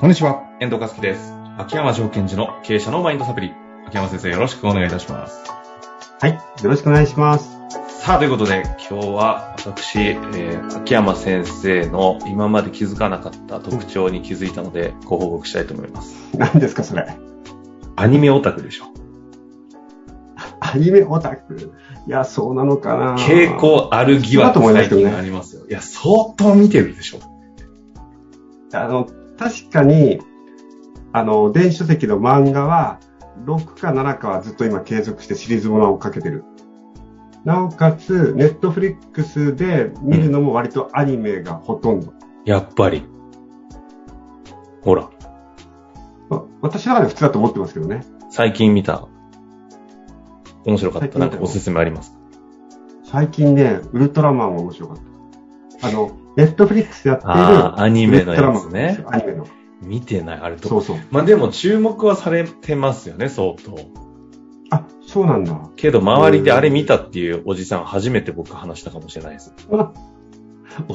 こんにちは。遠藤和樹です。秋山条件時の経営者のマインドサプリ。秋山先生、よろしくお願いいたします。はい。よろしくお願いします。さあ、ということで、今日は私、えー、秋山先生の今まで気づかなかった特徴に気づいたので、ご報告したいと思います。何ですか、それ？アニメオタクでしょ。アニメオタク？いや、そうなのかな。傾向ある疑惑最近ありますよ。いや、相当見てるでしょ。あの、確かに、あの、電子書籍の漫画は、6か7かはずっと今継続してシリーズものを追っかけてる。なおかつ、ネットフリックスで見るのも割とアニメがほとんど。やっぱり。ほら、ま私の中で普通だと思ってますけどね。最近見た。面白かった。なんかおすすめありますか？最近ね、ウルトラマンが面白かった。あの、ネットフリックスでやっている、アニメのやつねアニメの。見てない、あれと。そうそう。まあでも注目はされてますよね、相当。あ、そうなんだ。けど周りであれ見たっていうおじさん初めて僕話したかもしれないです。あ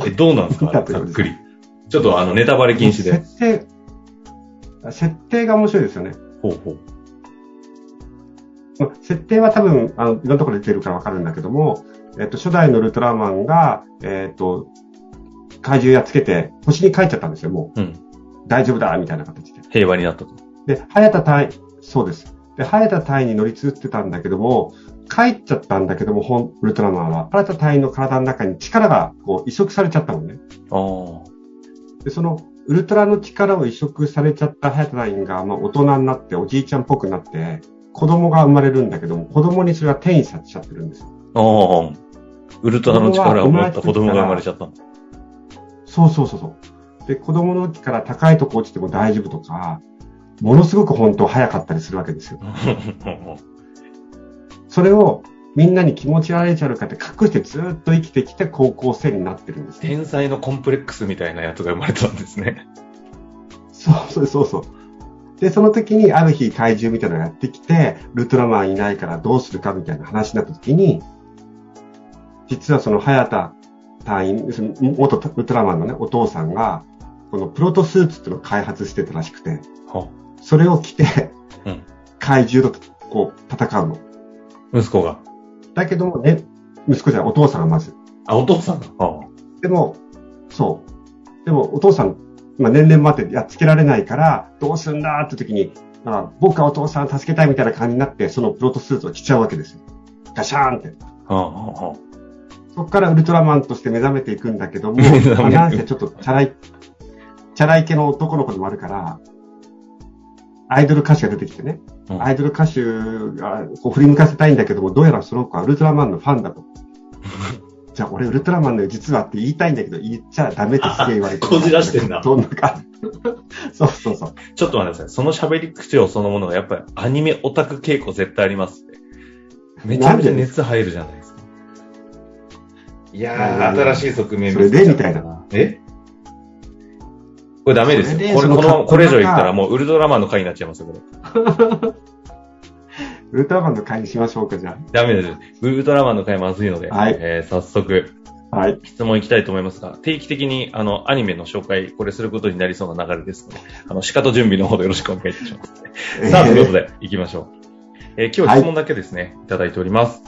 え、どうなんですかざっくり。ちょっとあの、ネタバレ禁止で。設定、設定が面白いですよね。ほうほう。まあ設定は多分、あの、いろんなところで出てるからわかるんだけども、えっと、初代のウルトラマンが、えっと、怪獣やっつけて、星に帰っちゃったんですよ、もう。うん。大丈夫だ、みたいな形で。平和になったと。で、早田隊、そうです。で、早田隊に乗り継ってたんだけども、帰っちゃったんだけども、本、ウルトラマンは、早田隊の体の中に力が、こう、移植されちゃったのね。あで、その、ウルトラの力を移植されちゃったハヤタナインが、まあ、大人になって、おじいちゃんっぽくなって、子供が生まれるんだけども、子供にそれが転移させちゃってるんですよ。あ。ああ。ウルトラの力を持った子供が生まれちゃったの。そうそうそうそう。で、子供の時から高いとこ落ちても大丈夫とか、ものすごく本当早かったりするわけですよ。それをみんなに気持ち悪いちゃうかって隠してずっと生きてきて高校生になってるんですね。天才のコンプレックスみたいなやつが生まれたんですね。そうそうそうそう。で、その時にある日怪獣みたいなのがやってきて、ウルトラマンいないからどうするかみたいな話になった時に、実はその早田隊員、元ウルトラマンのね、お父さんが、このプロトスーツっていうのを開発してたらしくて、はそれを着て、うん怪獣とこう戦うの。息子が。だけどもね、息子じゃない、お父さんがまず。あ、お父さんが。あでも、そう。でも、お父さん、まあ、年々待ってやっつけられないから、どうするんだって時に、まあ、僕はお父さん助けたいみたいな感じになって、そのプロトスーツを着ちゃうわけですよ。ガシャーンって。あ。ああ。そこからウルトラマンとして目覚めていくんだけども、まあなんせちょっとチャラい、チャラい系の男の子でもあるから、アイドル歌手が出てきてね、うんアイドル歌手がこう振り向かせたいんだけども、どうやらその子はウルトラマンのファンだと。じゃあ俺ウルトラマンの実はって言いたいんだけど、言っちゃダメってすげえ言われて。こじらしてんだどんなか。そうそうそう。ちょっと待ってください。その喋り口調そのものがやっぱりアニメオタク傾向絶対あります。めちゃめちゃ熱入るじゃないですか。いやー、新しい側面それでみたいな。え？これダメですよ。これ、この、これ以上言ったらもうウルトラマンの回になっちゃいますよ、これ。ウルトラマンの会にしましょうか、じゃダメです。ウルトラマンの回まずいので、はいえー早速、あ。はい。質問いきたいと思いますが、定期的に、あの、アニメの紹介、これすることになりそうな流れですので、あの、仕方準備のほどよろしくお願いいたします。さあ、ということで、行きましょう。えー今日質問だけですね、い、ただいております。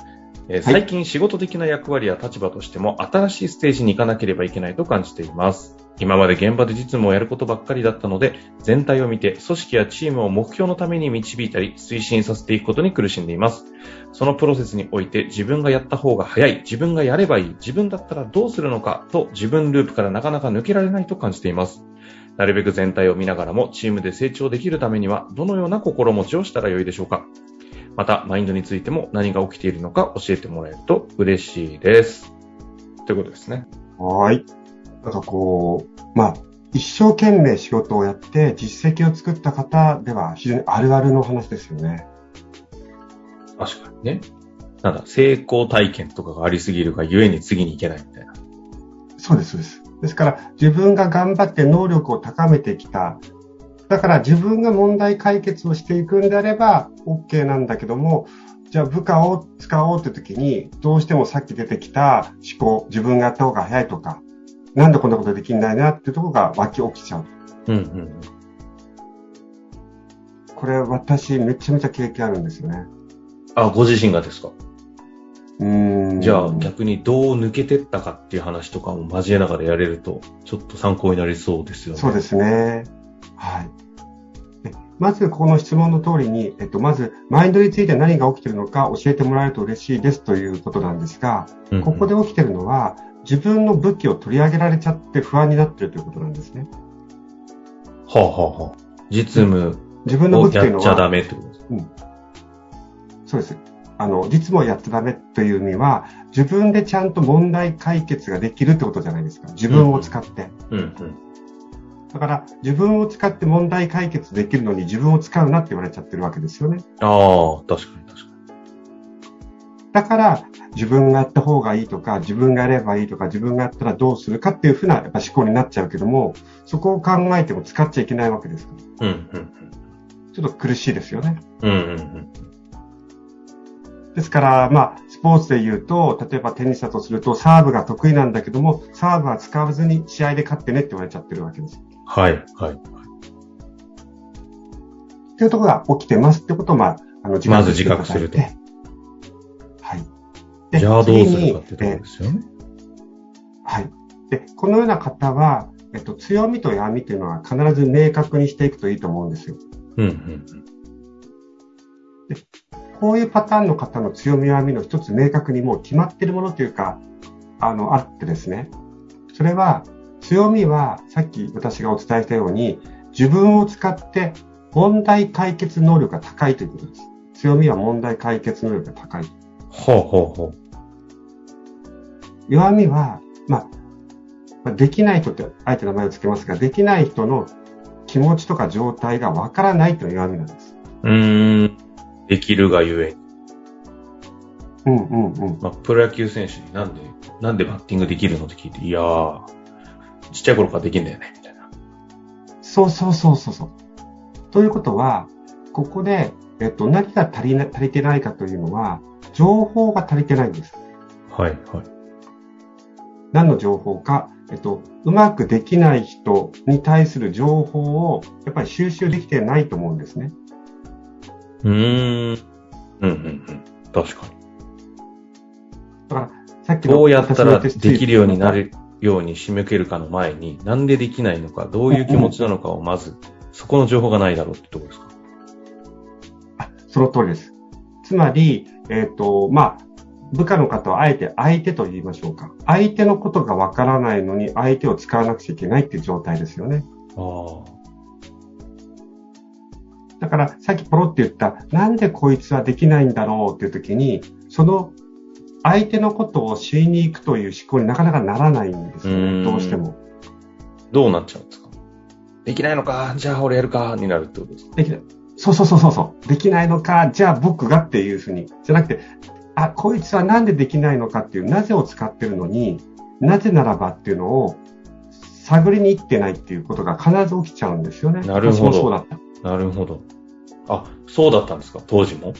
えー最近仕事的な役割や立場としても新しいステージに行かなければいけないと感じています。今まで現場で実務をやることばっかりだったので、全体を見て組織やチームを目標のために導いたり推進させていくことに苦しんでいます。そのプロセスにおいて自分がやった方が早い、自分がやればいい、自分だったらどうするのかと自分ループからなかなか抜けられないと感じています。なるべく全体を見ながらもチームで成長できるためにはどのような心持ちをしたらよいでしょうかまた、マインドについても何が起きているのか教えてもらえると嬉しいです。ということですね。はーい。なんかこう、まあ、一生懸命仕事をやって実績を作った方では非常にあるあるの話ですよね。確かにね。なんだ、成功体験とかがありすぎるがゆえに次に行けないみたいな。そうです、そうです。ですから、自分が頑張って能力を高めてきた。だから自分が問題解決をしていくんであれば OK なんだけども、じゃあ部下を使おうって時に、どうしてもさっき出てきた思考、自分がやった方が早いとか、なんでこんなことできんないなっていうところが湧き起きちゃう。うんうんこれ私めちゃめちゃ経験あるんですよね。あ、ご自身がですか？うん。じゃあ逆にどう抜けてったかっていう話とかも交えながらやれると、ちょっと参考になりそうですよね。そうですね。はい。でまず、この質問の通りに、えっと、まず、マインドについて何が起きているのか教えてもらえると嬉しいですということなんですが、うんうんここで起きているのは、自分の武器を取り上げられちゃって不安になっているということなんですね。はあ、はあはあ、実務自分の武を器というのは、やっちゃダメってことですか？そうです。あの、実務をやっちゃダメという意味は、自分でちゃんと問題解決ができるってことじゃないですか。自分を使って。うんうん。だから、自分を使って問題解決できるのに自分を使うなって言われちゃってるわけですよね。ああ、確かに確かだから、自分がやった方がいいとか、自分がやればいいとか、自分がやったらどうするかっていうふうなやっぱ思考になっちゃうけども、そこを考えても使っちゃいけないわけですから。に。うんうんちょっと苦しいですよね。うん。うんうんうん。ですから、まあ、スポーツで言うと、例えばテニスだとすると、サーブが得意なんだけども、サーブは使わずに試合で勝ってねって言われちゃってるわけです。はい、はい。っていうところが起きてますってことを、まあ、あの、まず自覚するとはい。でじゃあどうするかってところですよね。はい。で、このような方は、えっと、強みと闇というのは必ず明確にしていくといいと思うんですよ。うんうんこういうパターンの方の強み闇の一つ明確にもう決まっているものというか、あの、あってですね。それは、強みは、さっき私がお伝えしたように、自分を使って問題解決能力が高いということです。強みは問題解決能力が高い。ほうほうほ弱みは、まあ、まあできない人って、あえて名前を付けますが、できない人の気持ちとか状態がわからないという弱みなんです。う。うーん。できるがゆえに。うんうんうん。まあ、プロ野球選手になんで、なんでバッティングできるのって聞いて、いやー、ちっちゃい頃からできんだよね、みたいな。そうそうそうそうそう。ということは、ここで、えっと、何が足りな、足りてないかというのは、情報が足りてないんです。はい、はい。何の情報か、えっと、うまくできない人に対する情報を、やっぱり収集できてないと思うんですね。うーん。うん、うん、うん。確かに。だから、さっきのどうやったらできるようになるように仕向けるかの前に、なんでできないのか、どういう気持ちなのかをまず、そこの情報がないだろうってとこですか？あその通りです。つまり、えっ、と、まあ、部下の方はあえて相手と言いましょうか。相手のことがわからないのに相手を使わなくちゃいけないっていう状態ですよね。ああ。だから、さっきポロって言った、なんでこいつはできないんだろうっていう時に、その相手のことを知りに行くという思考になかなかならないんですよね。どうしても。どうなっちゃうんですかできないのか、じゃあ俺やるか、になるってことですか？できない。そうそうそうそうそう。できないのか、じゃあ僕がっていうふうに。じゃなくて、あ、こいつはなんでできないのかっていう、なぜを使ってるのに、なぜならばっていうのを探りに行ってないっていうことが必ず起きちゃうんですよね。なるほど私もそうだった。なるほど。あ、そうだったんですか？当時も？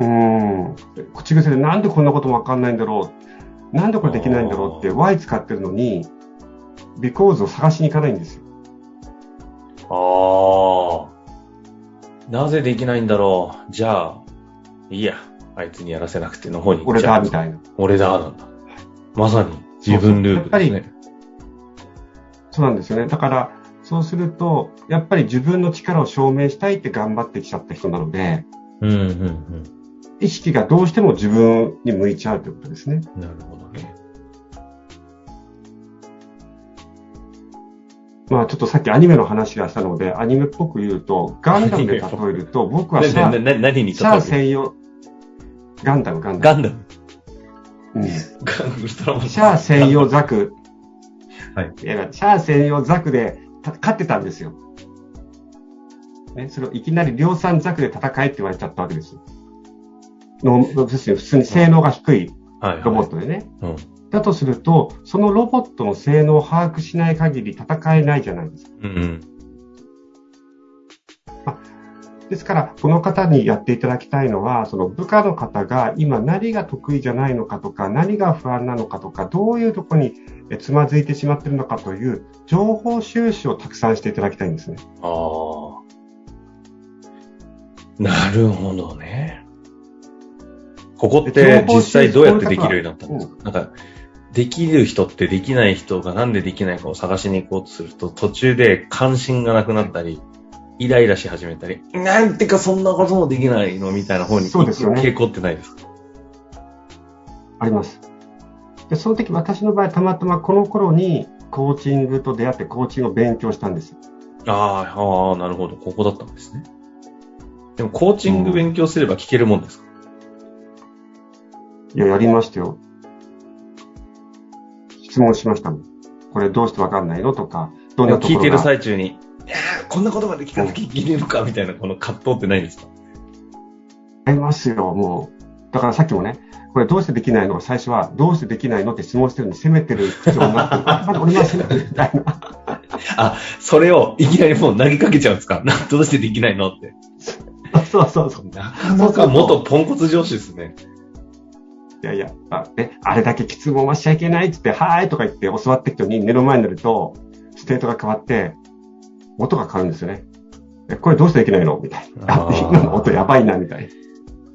うーん。口癖でなんでこんなこともわかんないんだろう。なんでこれできないんだろうって Y 使ってるのに、because を探しに行かないんですよ。ああ。なぜできないんだろう。じゃあ、いいや。あいつにやらせなくての方に俺。だ、みたいな。俺だ、なんだ。まさに自分ループですね。そうなんですよね。だから、そうすると、やっぱり自分の力を証明したいって頑張ってきちゃった人なので、うん、うん、うん。意識がどうしても自分に向いちゃうということですね。なるほどね。まあちょっとさっきアニメの話がしたので、アニメっぽく言うと、ガンダムで例えると、僕はシャな、ア、何にシャア専用、ガンダム、ガンダム。ガンダム。うん。シャア専用ザク。はい。いや、シャア専用ザクでた勝ってたんですよ。ね、それをいきなり量産ザクで戦えって言われちゃったわけですよ。の、要す普通に性能が低い。ロボットでね。うん。だとすると、そのロボットの性能を把握しない限り戦えないじゃないですか。うん、うん。ですから、この方にやっていただきたいのは、その部下の方が今何が得意じゃないのかとか、何が不安なのかとか、どういうところにえつまずいてしまっているのかという情報収集をたくさんしていただきたいんですね。ああ。なるほどね。ここって実際どうやってできるようになったんですか、なんか、できる人ってできない人がなんでできないかを探しに行こうとすると、途中で関心がなくなったり、イライラし始めたり、なんてかそんなこともできないの？みたいな方に行く傾向ってないですか？あります。で、その時私の場合たまたまこの頃にコーチングと出会ってコーチングを勉強したんです。ああ、なるほど。ここだったんですね。でもコーチング勉強すれば聞けるもんですか、うん、いや、やりましたよ。質問しましたもん。これどうしてわかんないの？とか、どんなところ聞いてる最中に、いやこんなことまで聞かなきゃいけないのか？みたいなこの葛藤ってないんですか？ありますよ、もう。だからさっきもね、これどうしてできないの？最初は、どうしてできないの？って質問してるのに責めてる口調になって、まだ俺は責めてるみたいな。あ、それをいきなりもう投げかけちゃうんですか？どうしてできないの？って。そうそうそう。なかなか元ポンコツ上司ですね。いやいや、あえあれだけ質問はしちゃいけないっつって、はーいとか言って教わってきた人に目の前になると、ステートが変わって、音が変わるんですよね。え、これどうしてできないの？みたいな。あ、今の音やばいな、みたい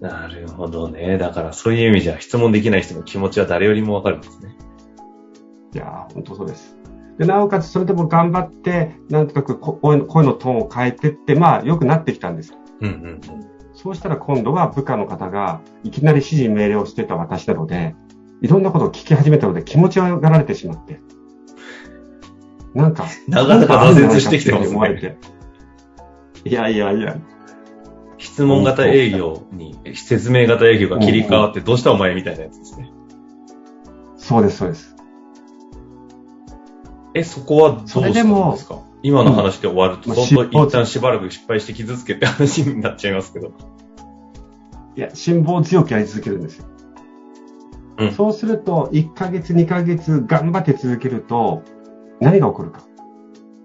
な。なるほどね。だからそういう意味じゃ質問できない人の気持ちは誰よりもわかるんですね。いやー、本当そうです。で、なおかつそれでも頑張って、なんとなく声のトーンを変えてって、まあ、良くなってきたんです。うんうんうんそうしたら今度は部下の方がいきなり指示命令をしてた私なので、いろんなことを聞き始めたので気持ちがられてしまって。なんか、なかなか挫折してきてますね。いやいやいや。質問型営業に説明型営業が切り替わってどうしたお前みたいなやつですね。そうです、そうです。え、そこはどうしたんですか？今の話で終わると、相当一旦しばらく失敗して傷つけて話になっちゃいますけど。いや、辛抱強くやり続けるんですよ。うん、そうすると、1ヶ月、2ヶ月頑張って続けると、何が起こるか。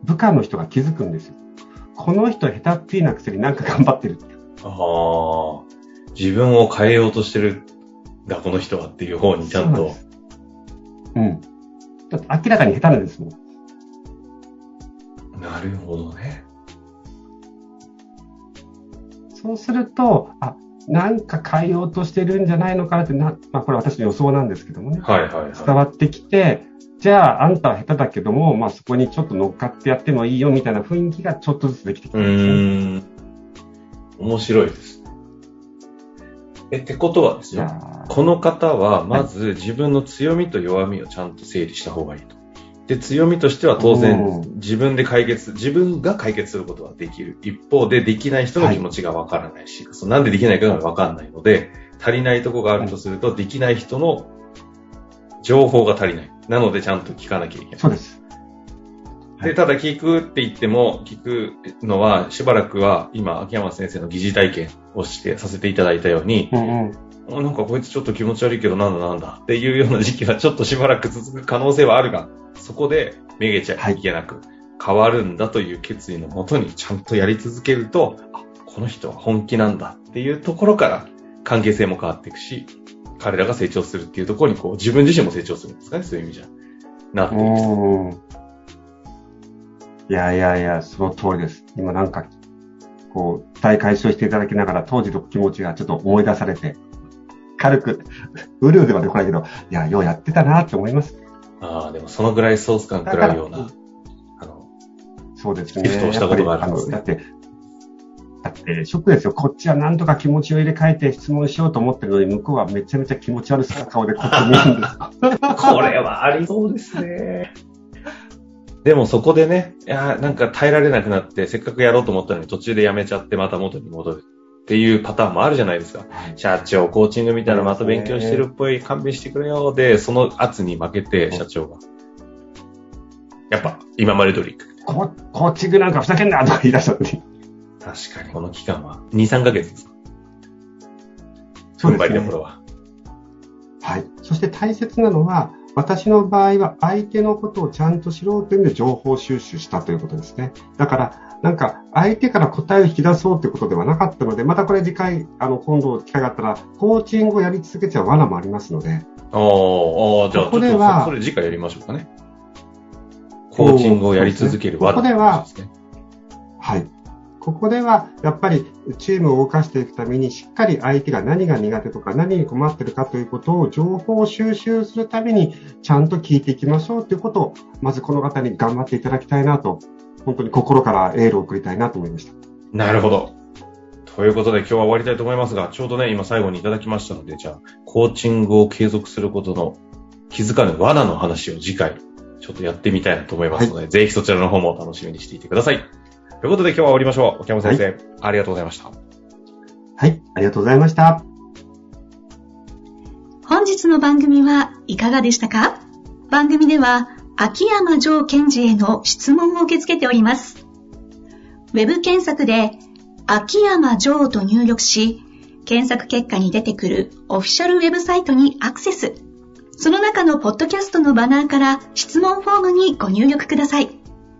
部下の人が気づくんですよ。この人下手っぴーなくせになんか頑張ってるって。ああ。自分を変えようとしてるんだ、この人はっていう方にちゃんと。うん。だって明らかに下手なんですもん。なるほどね。そうすると、あ、なんか変えようとしてるんじゃないのかなってな、まあこれ私の予想なんですけどもね。はいはい、はい、伝わってきて、じゃああんたは下手だけども、まあそこにちょっと乗っかってやってもいいよみたいな雰囲気がちょっとずつできてきてるんですね。うん。面白いです。え、ってことはですよ。この方は、まず自分の強みと弱みをちゃんと整理した方がいいと。で、強みとしては当然自分で解決、自分が解決することができる。一方でできない人の気持ちがわからないし、はい、そなんでできないかがわかんないので、足りないとこがあるとすると、できない人の情報が足りない。なのでちゃんと聞かなきゃいけない。そうです。で、ただ聞くって言っても、聞くのは、しばらくは、今、秋山先生の疑似体験をして、させていただいたように、うんうん、なんかこいつちょっと気持ち悪いけど、なんだなんだっていうような時期はちょっとしばらく続く可能性はあるが、そこでめげちゃいけなく、変わるんだという決意のもとにちゃんとやり続けると、あ、この人は本気なんだっていうところから関係性も変わっていくし、彼らが成長するっていうところにこう自分自身も成長するんですかね、そういう意味じゃ。なっていく。いやいやいや、その通りです。今なんか、こう、大解消していただきながら当時の気持ちがちょっと思い出されて、軽く、うるうでまで来ないけど、いや、ようやってたなって思います。ああ、でもそのぐらいソース感食らうような、あの、そうですね。シフトをしたことがあるんですね。だって、だって、ショックですよ。こっちは何とか気持ちを入れ替えて質問しようと思ってるのに、向こうはめちゃめちゃ気持ち悪さ顔でこっち見るんです。これはありそうですね。でもそこでね、いや、なんか耐えられなくなって、せっかくやろうと思ったのに途中でやめちゃってまた元に戻る。っていうパターンもあるじゃないですか。社長、コーチングみたいなまた勉強してるっぽい、勘弁してくれよ。で、その圧に負けて、社長が。やっぱ、今まで通り行く。ココーチングなんかふざけんなとか言い出したのに。確かに、この期間は2、3ヶ月ですか。そうですね。はい。そして大切なのは、私の場合は相手のことをちゃんと知ろうという意味で情報収集したということですね。だから、なんか、相手から答えを引き出そうということではなかったので、またこれ次回、あの、今度機会があったら、コーチングをやり続けちゃう罠もありますので。ああ、じゃあ、ちょっとそれ次回やりましょうかね。コーチングをやり続ける罠、ね、ここでは、はい。ここではやっぱりチームを動かしていくためにしっかり相手が何が苦手とか何に困ってるかということを情報を収集するためにちゃんと聞いていきましょうということをまずこの方に頑張っていただきたいなと本当に心からエールを送りたいなと思いました。なるほど。ということで今日は終わりたいと思いますが、ちょうどね、今最後にいただきましたので、じゃあ、コーチングを継続することの気づかぬ罠の話を次回、ちょっとやってみたいなと思いますので、はい、ぜひそちらの方も楽しみにしていてください。ということで今日は終わりましょう。沖山先生、はい、ありがとうございました。はい、ありがとうございました。本日の番組はいかがでしたか？番組では、秋山城賢治への質問を受け付けております。ウェブ検索で、秋山城と入力し、検索結果に出てくるオフィシャルウェブサイトにアクセス。その中のポッドキャストのバナーから質問フォームにご入力ください。